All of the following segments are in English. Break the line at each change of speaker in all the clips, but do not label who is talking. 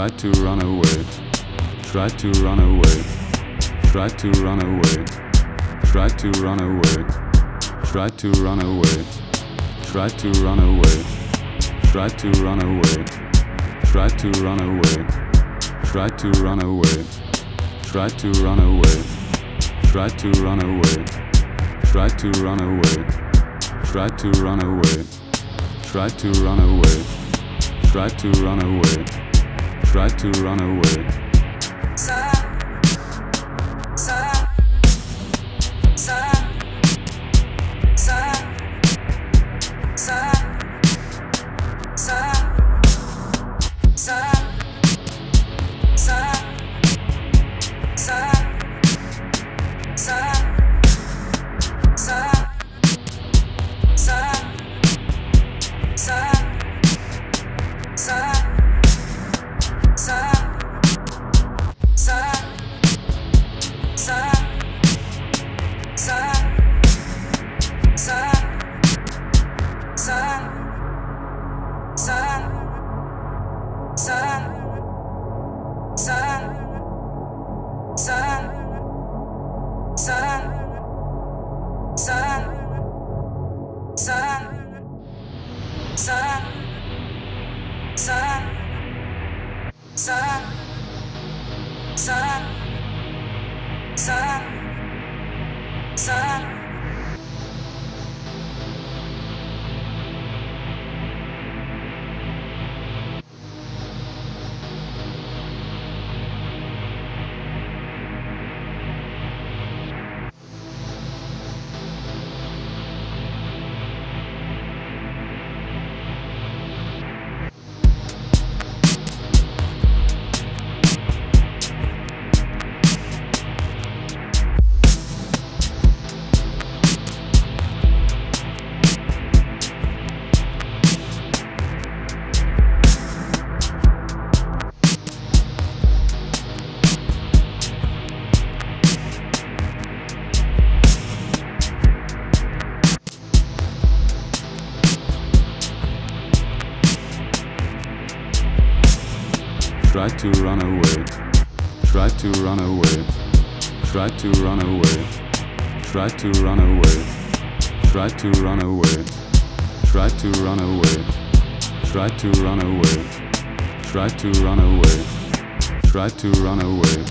Try to run away. Try to run away. Try to run away. Try to run away. Try to run away. Try to run away. Try to run away. Try to run away. Try to run away. Try to run away. Try to run away. Try to run away. Try to run away. Try to run away. Try to run away. Try to run away. To run away. Try to run away. Try to run away. Try to run away. Try to run away. Try to run away. Try to run away.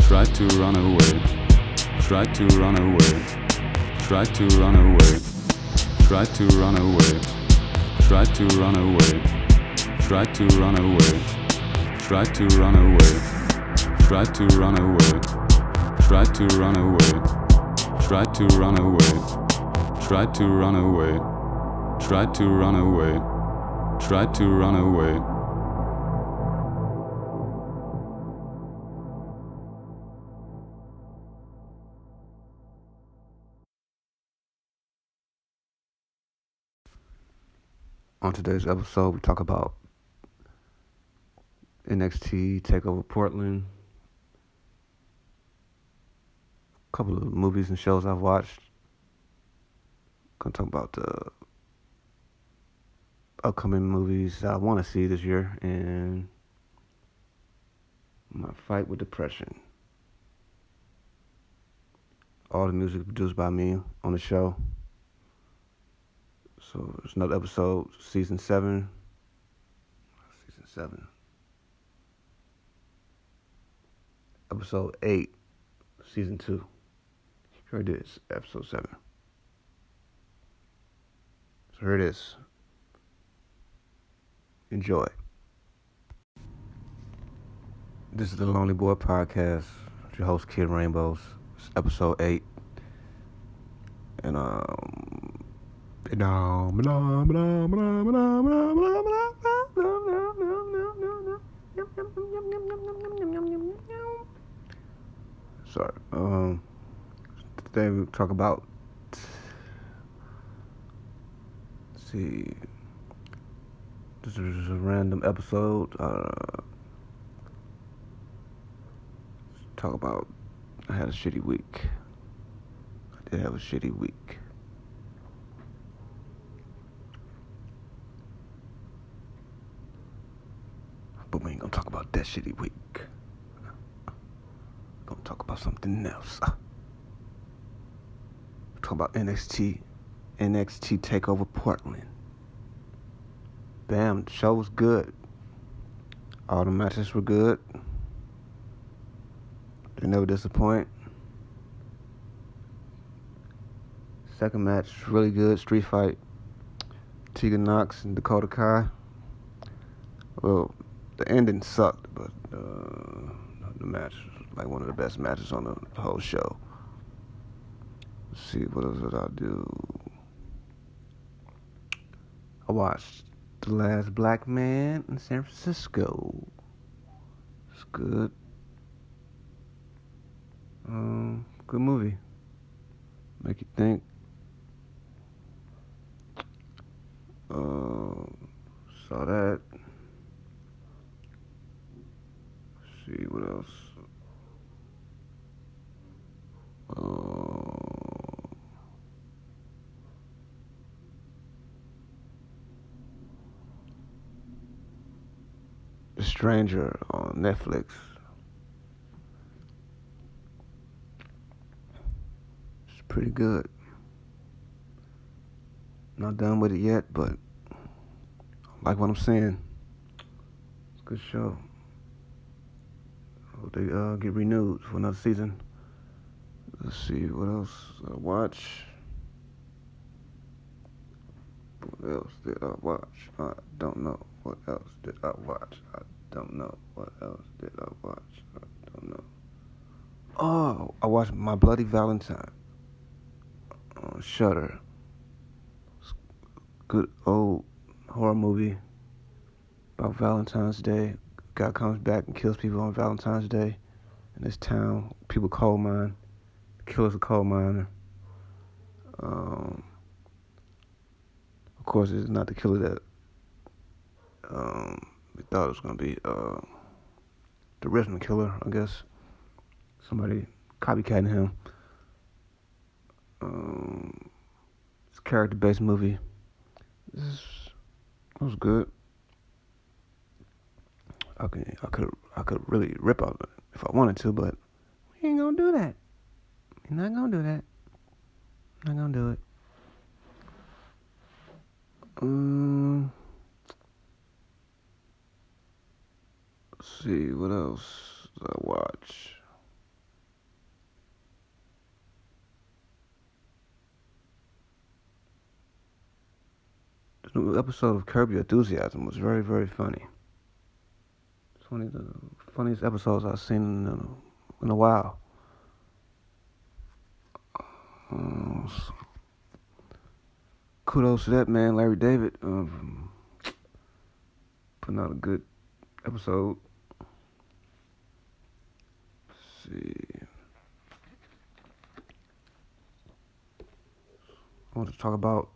Try to run away. Try to run away. Try to run away. Try to run away. Try to run away. Try to run away. Try to run away. Try to run away. Try to run away. Try to run away. Try to run away. Try to run away. Try to run away.
On today's episode, we talk about NXT Takeover Portland. Couple of movies and shows I've watched. Gonna talk about the upcoming movies I want to see this year and my fight with depression. All the music produced by me on the show. So it's another episode, season seven. Season seven. Episode eight, season two. Here it is, episode seven. So here it is. Enjoy. This is the Lonely Boy Podcast. Your host Kid Rainbows. It's episode eight. And um and um Sorry. Um today we talk about see this is a random episode. Uh talk about I had a shitty week. I did have a shitty week. But we ain't gonna talk about that shitty week. Gonna talk about something else. Talk about NXT, NXT Takeover Portland. Bam, show was good. All the matches were good. They never disappoint. Second match, really good. Street fight. Tegan Nox and Dakota Kai. Well, the ending sucked, but uh, the match was like one of the best matches on the whole show. Let's see, what else did I do? I watched The Last Black Man in San Francisco. It's good. Um, good movie. Make you think. Uh, saw that. see what else. Uh, Stranger on Netflix. It's pretty good. Not done with it yet, but I like what I'm seeing. It's a good show. Hope they uh, get renewed for another season. Let's see what else I watch. What else did I watch? I don't know. What else did I watch? I don't know. What else did I watch? I don't know. Oh, I watched My Bloody Valentine on Shudder. Good old horror movie about Valentine's Day. Guy comes back and kills people on Valentine's Day in this town. People coal mine. The killer's a coal miner. Um, of course, it's not the killer that um, thought it was to be. Uh, the original killer, I guess. Somebody copycatting him. Um, it's character-based movie. This it was good. I could I could I could really rip out it if I wanted to, but we ain't gonna do that. We're not gonna do that. Not gonna do it. Um, let's see what else did I watch. The new episode of Curb Your Enthusiasm was very very funny. It's one of the funniest episodes I've seen in a, in a while. Um, kudos to that man, Larry David, um, putting out a good episode. See. I want to talk about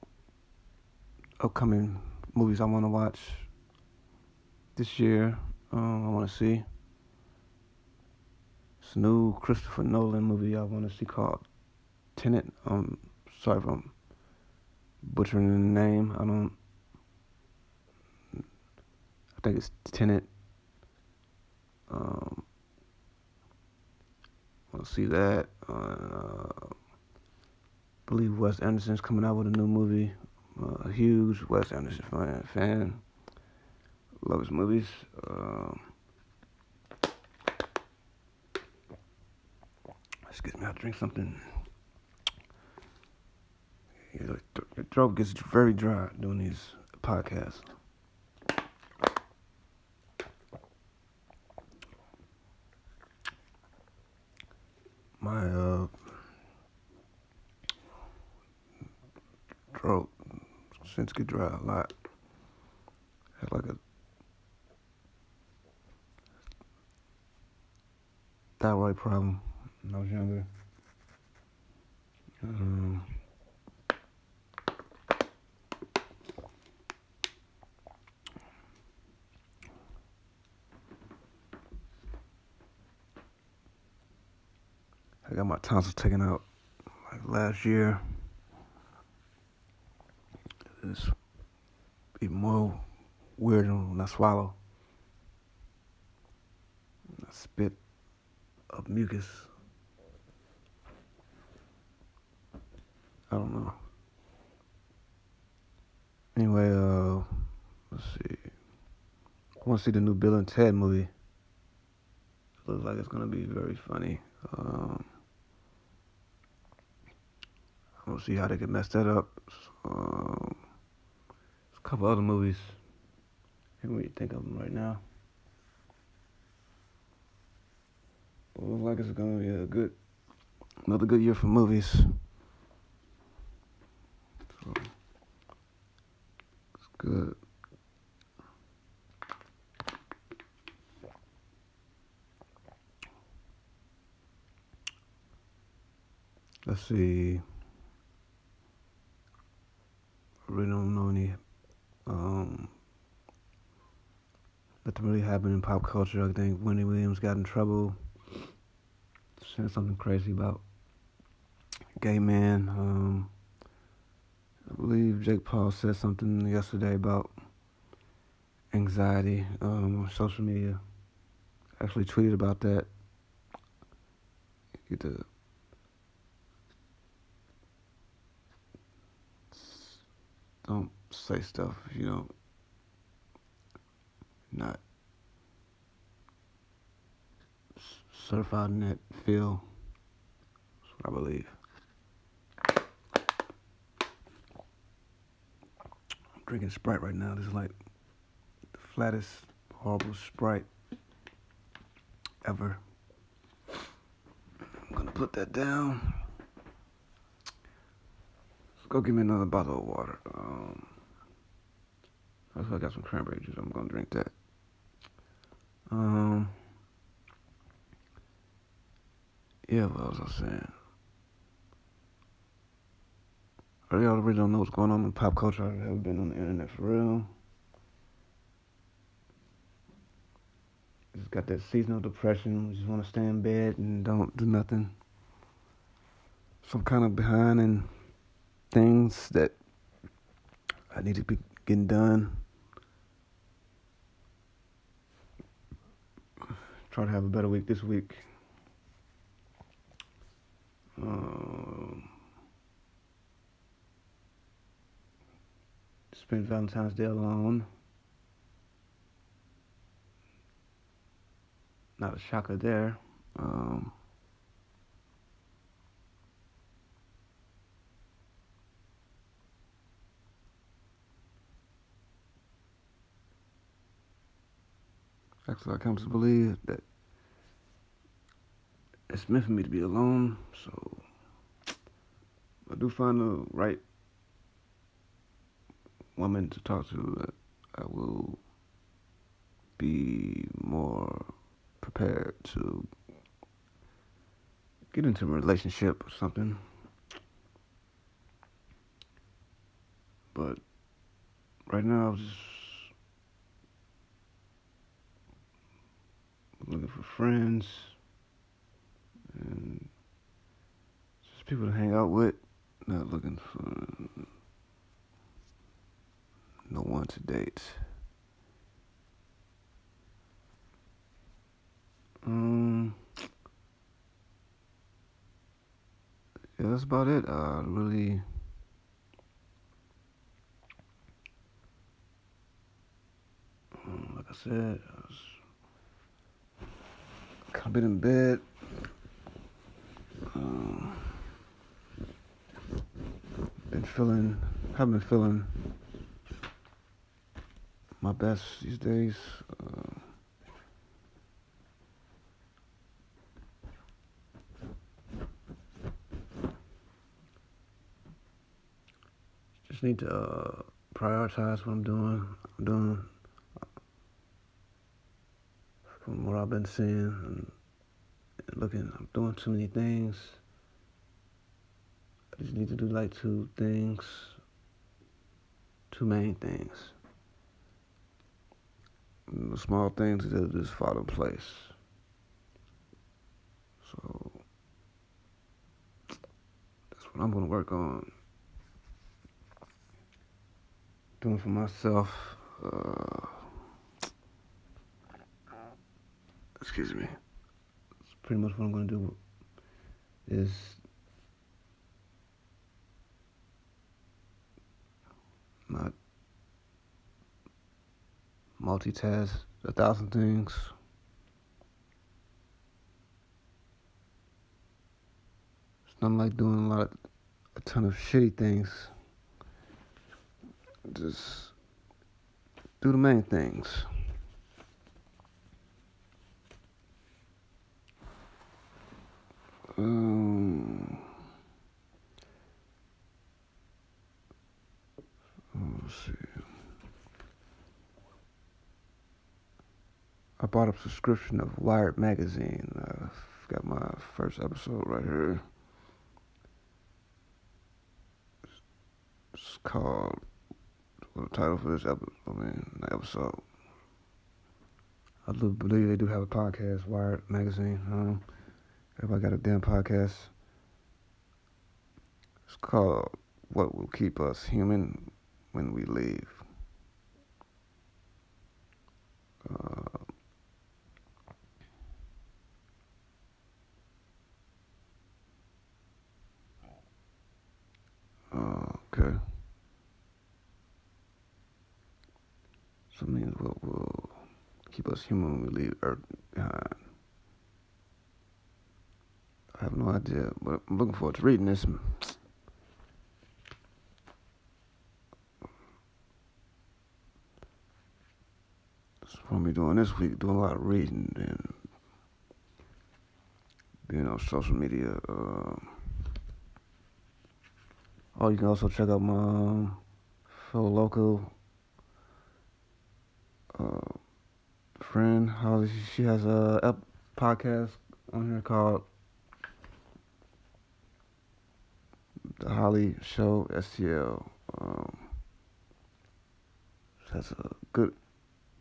upcoming movies I want to watch this year. Um, I want to see. A new Christopher Nolan movie I want to see called Tenet. Um, sorry if I'm butchering the name. I don't. I think it's Tenet. Um, To see that. Uh, I believe Wes Anderson's coming out with a new movie. Uh, huge Wes Anderson fan. fan. Love his movies. Uh, excuse me, I drink something. Your throat gets very dry doing these podcasts. My uh, throat since get dry a lot. Had like a thyroid problem when I was younger. Um, I got my tonsils taken out like last year. Even more weird when I spit of mucus. I don't know. Anyway, uh, let's see. I want to see the new Bill and Ted movie. Looks like it's gonna be very funny. Um, I don't see how they could mess that up. Um, a couple other movies. Can't really think of them right now. Looks like it's gonna be a good, another good year for movies. So, it's good. Let's see. I really don't know any um nothing really happened in pop culture. I think Wendy Williams got in trouble said something crazy about gay men. Um I believe Jake Paul said something yesterday about anxiety um, on social media. Actually tweeted about that. Get the don't say stuff you don't not certified in that field. That's what I believe. I'm drinking Sprite right now. This is like the flattest, horrible Sprite ever. I'm gonna put that down. Let's go get me another bottle of water. Um, I also, got some cranberry juice. I'm gonna drink that. Um, yeah, what was I saying? I really don't know what's going on in pop culture. I haven't been on the internet for real. Just got that seasonal depression. Just want to stay in bed and don't do nothing. So I'm kind of behind in things that I need to be getting done. Try to have a better week this week. Um, spend Valentine's Day alone. Not a shocker there. Um, actually, I come to believe that it's meant for me to be alone. So I do find the right woman to talk to. I will be more prepared to get into a relationship or something. But right now, I was just looking for friends and just people to hang out with. Not looking for no one to date. Um, yeah, that's about it. Uh, really. um, Like I said, I was of been in bed. Um, been feeling, haven't been feeling my best these days. Uh, just need to uh, prioritize what I'm doing. I'm doing from what I've been seeing and looking. I'm doing too many things. I just need to do like two things, two main things. And the small things that just fall in place. So that's what I'm gonna work on. Doing for myself. Uh, excuse me. pretty much what I'm gonna do. Is not multitask a thousand things. It's not like doing a lot of a ton of shitty things. Just do the main things. Um, let's see. I bought a subscription of Wired magazine. I've got my first episode right here. It's called the title for this episode. I mean, episode. I believe they do have a podcast, Wired magazine. Um, everybody got a damn podcast. It's called "What Will Keep Us Human When We Leave." Uh, Okay. So means what will keep us human when we leave Earth behind. Have no idea, but I'm looking forward to reading this. That's what I'm doing this week, doing a lot of reading and being on social media. Uh, Oh, you can also check out my um, fellow local uh, friend Holly. She has a podcast on here called The Holly Show STL. Um, that's a good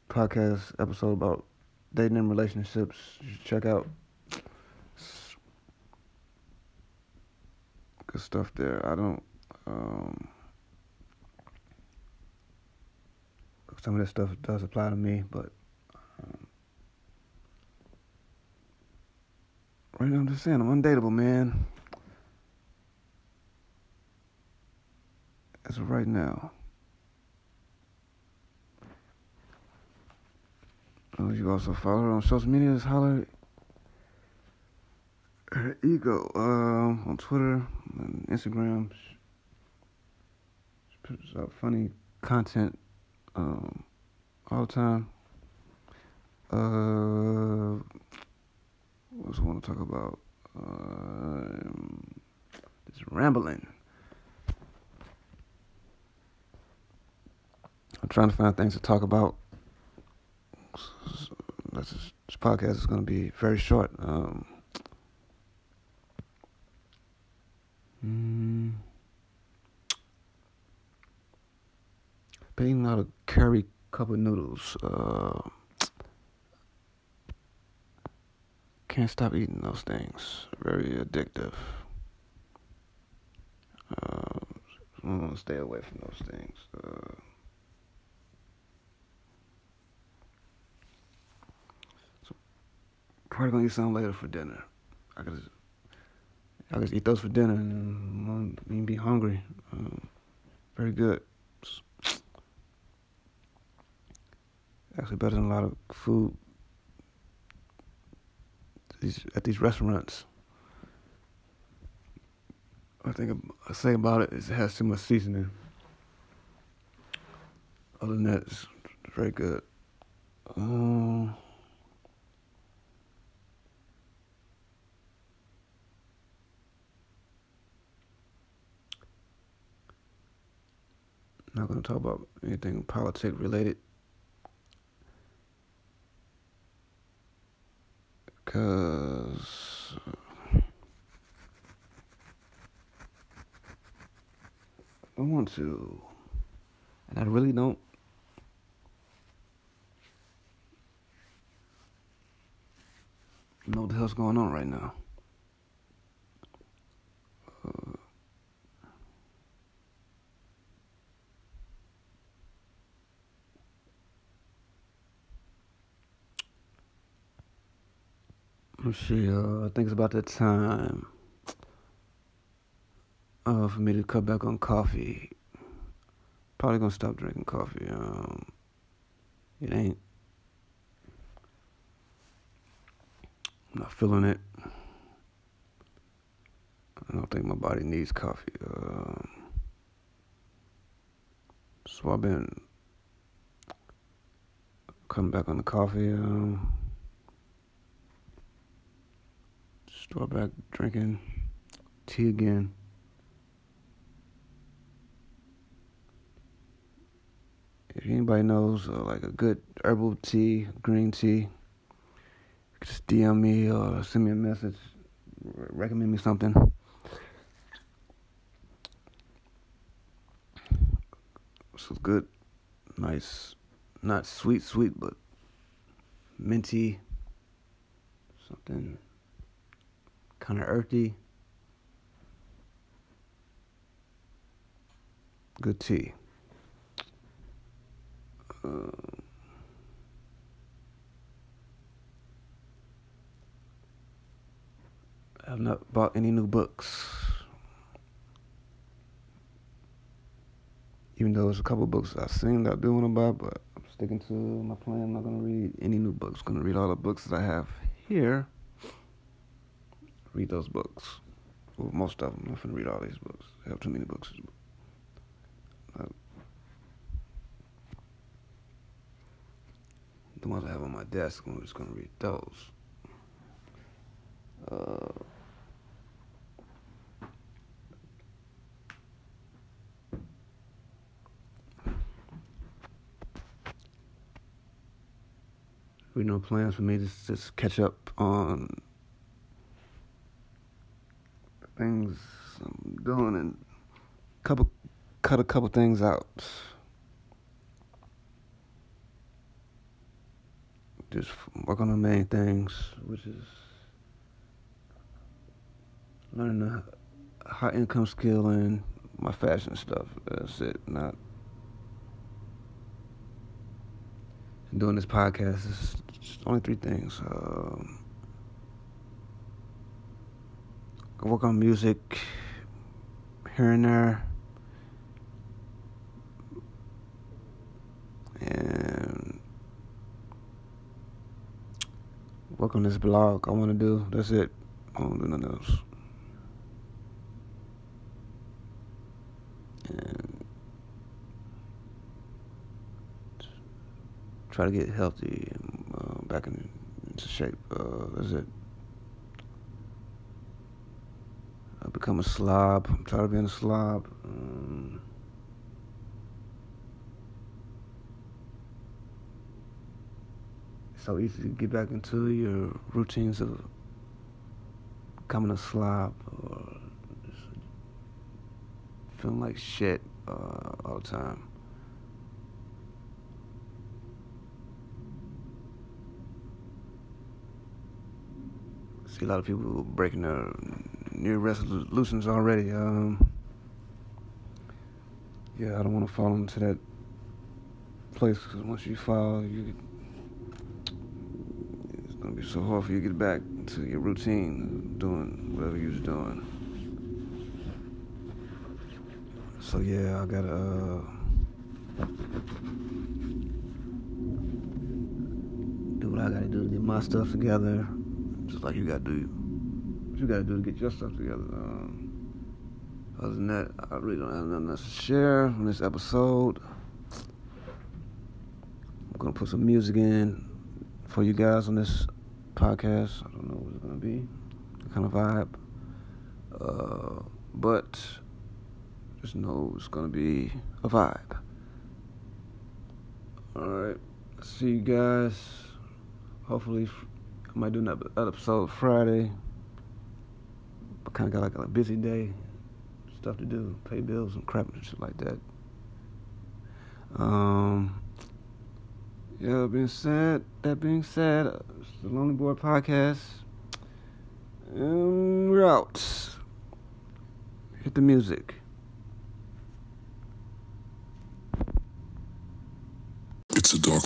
podcast episode about dating and relationships. You should check out. Good stuff there. I don't um, some of this stuff does apply to me, but um, right now I'm just saying I'm undateable, man. As of right now. Oh, you also follow her on social media. Just holler her ego uh, on Twitter and Instagram She puts out funny content um, all the time. Uh, what else I want to talk about? Uh, just rambling. I'm trying to find things to talk about. This, podcast is going to be very short. Um, mm, been eating a lot of curry cup of noodles. Uh, can't stop eating those things. Very addictive. Uh, I'm gonna stay away from those things. Uh, probably gonna eat some later for dinner. I could just, I could eat those for dinner and um, be hungry. Um, very good. actually better than a lot of food at these restaurants. I think I say about it is it has too much seasoning. Other than that, it's very good. Um, not going to talk about anything politic related. Because I want to, and I really don't. know what the hell's going on right now. See. Uh, I think it's about that time uh, for me to cut back on coffee. Probably gonna stop drinking coffee. Um, it ain't. I'm not feeling it. I don't think my body needs coffee. Um, so I've been coming back on the coffee. Um, start back drinking tea again. If anybody knows uh, like a good herbal tea, green tea, just DM me or send me a message. Recommend me something. This is good, nice, not sweet, sweet, but minty, something kind of earthy. Good tea. Uh, I have not bought any new books. Even though there's a couple books I've seen that I do want to buy, but I'm sticking to my plan. I'm not going to read any new books. I'm going to read all the books that I have here. Read those books. Well, most of them. I'm not to read all these books. I have too many books. The ones I have on my desk, I'm just to read those. Uh, we no plans for me to just catch up on things I'm doing and couple cut a couple things out. Just work on the main things, which is learning a high income skill and my fashion stuff. That's it. Not doing this podcast. It's only three things. Um, work on music here and there. And work on this blog I want to do. That's it. I don't do nothing else. And try to get healthy and uh, back in, into shape. Uh, that's it. I become a slob. I'm tired of being a slob. Um, so easy to get back into your routines of becoming a slob or feeling like shit uh, all the time. See a lot of people breaking their New resolutions already. Um, yeah, I don't want to fall into that place because once you fall, you it's gonna be so hard for you to get back to your routine, doing whatever you was doing. So yeah, I gotta uh, do what I gotta do to get my stuff together, just like you gotta do you gotta do to get your stuff together. Um, other than that, I really don't have nothing else to share on this episode. I'm gonna put some music in for you guys on this podcast. I don't know what it's gonna be, what kind of vibe, uh, but just know it's gonna be a vibe. All right, see you guys. Hopefully, I might do another episode Friday I kind of got like a busy day, stuff to do, pay bills and crap and shit like that. Um, yeah, being said, that being said, uh, it's the Lonely Boy Podcast. And we're out. Hit the music. It's a dark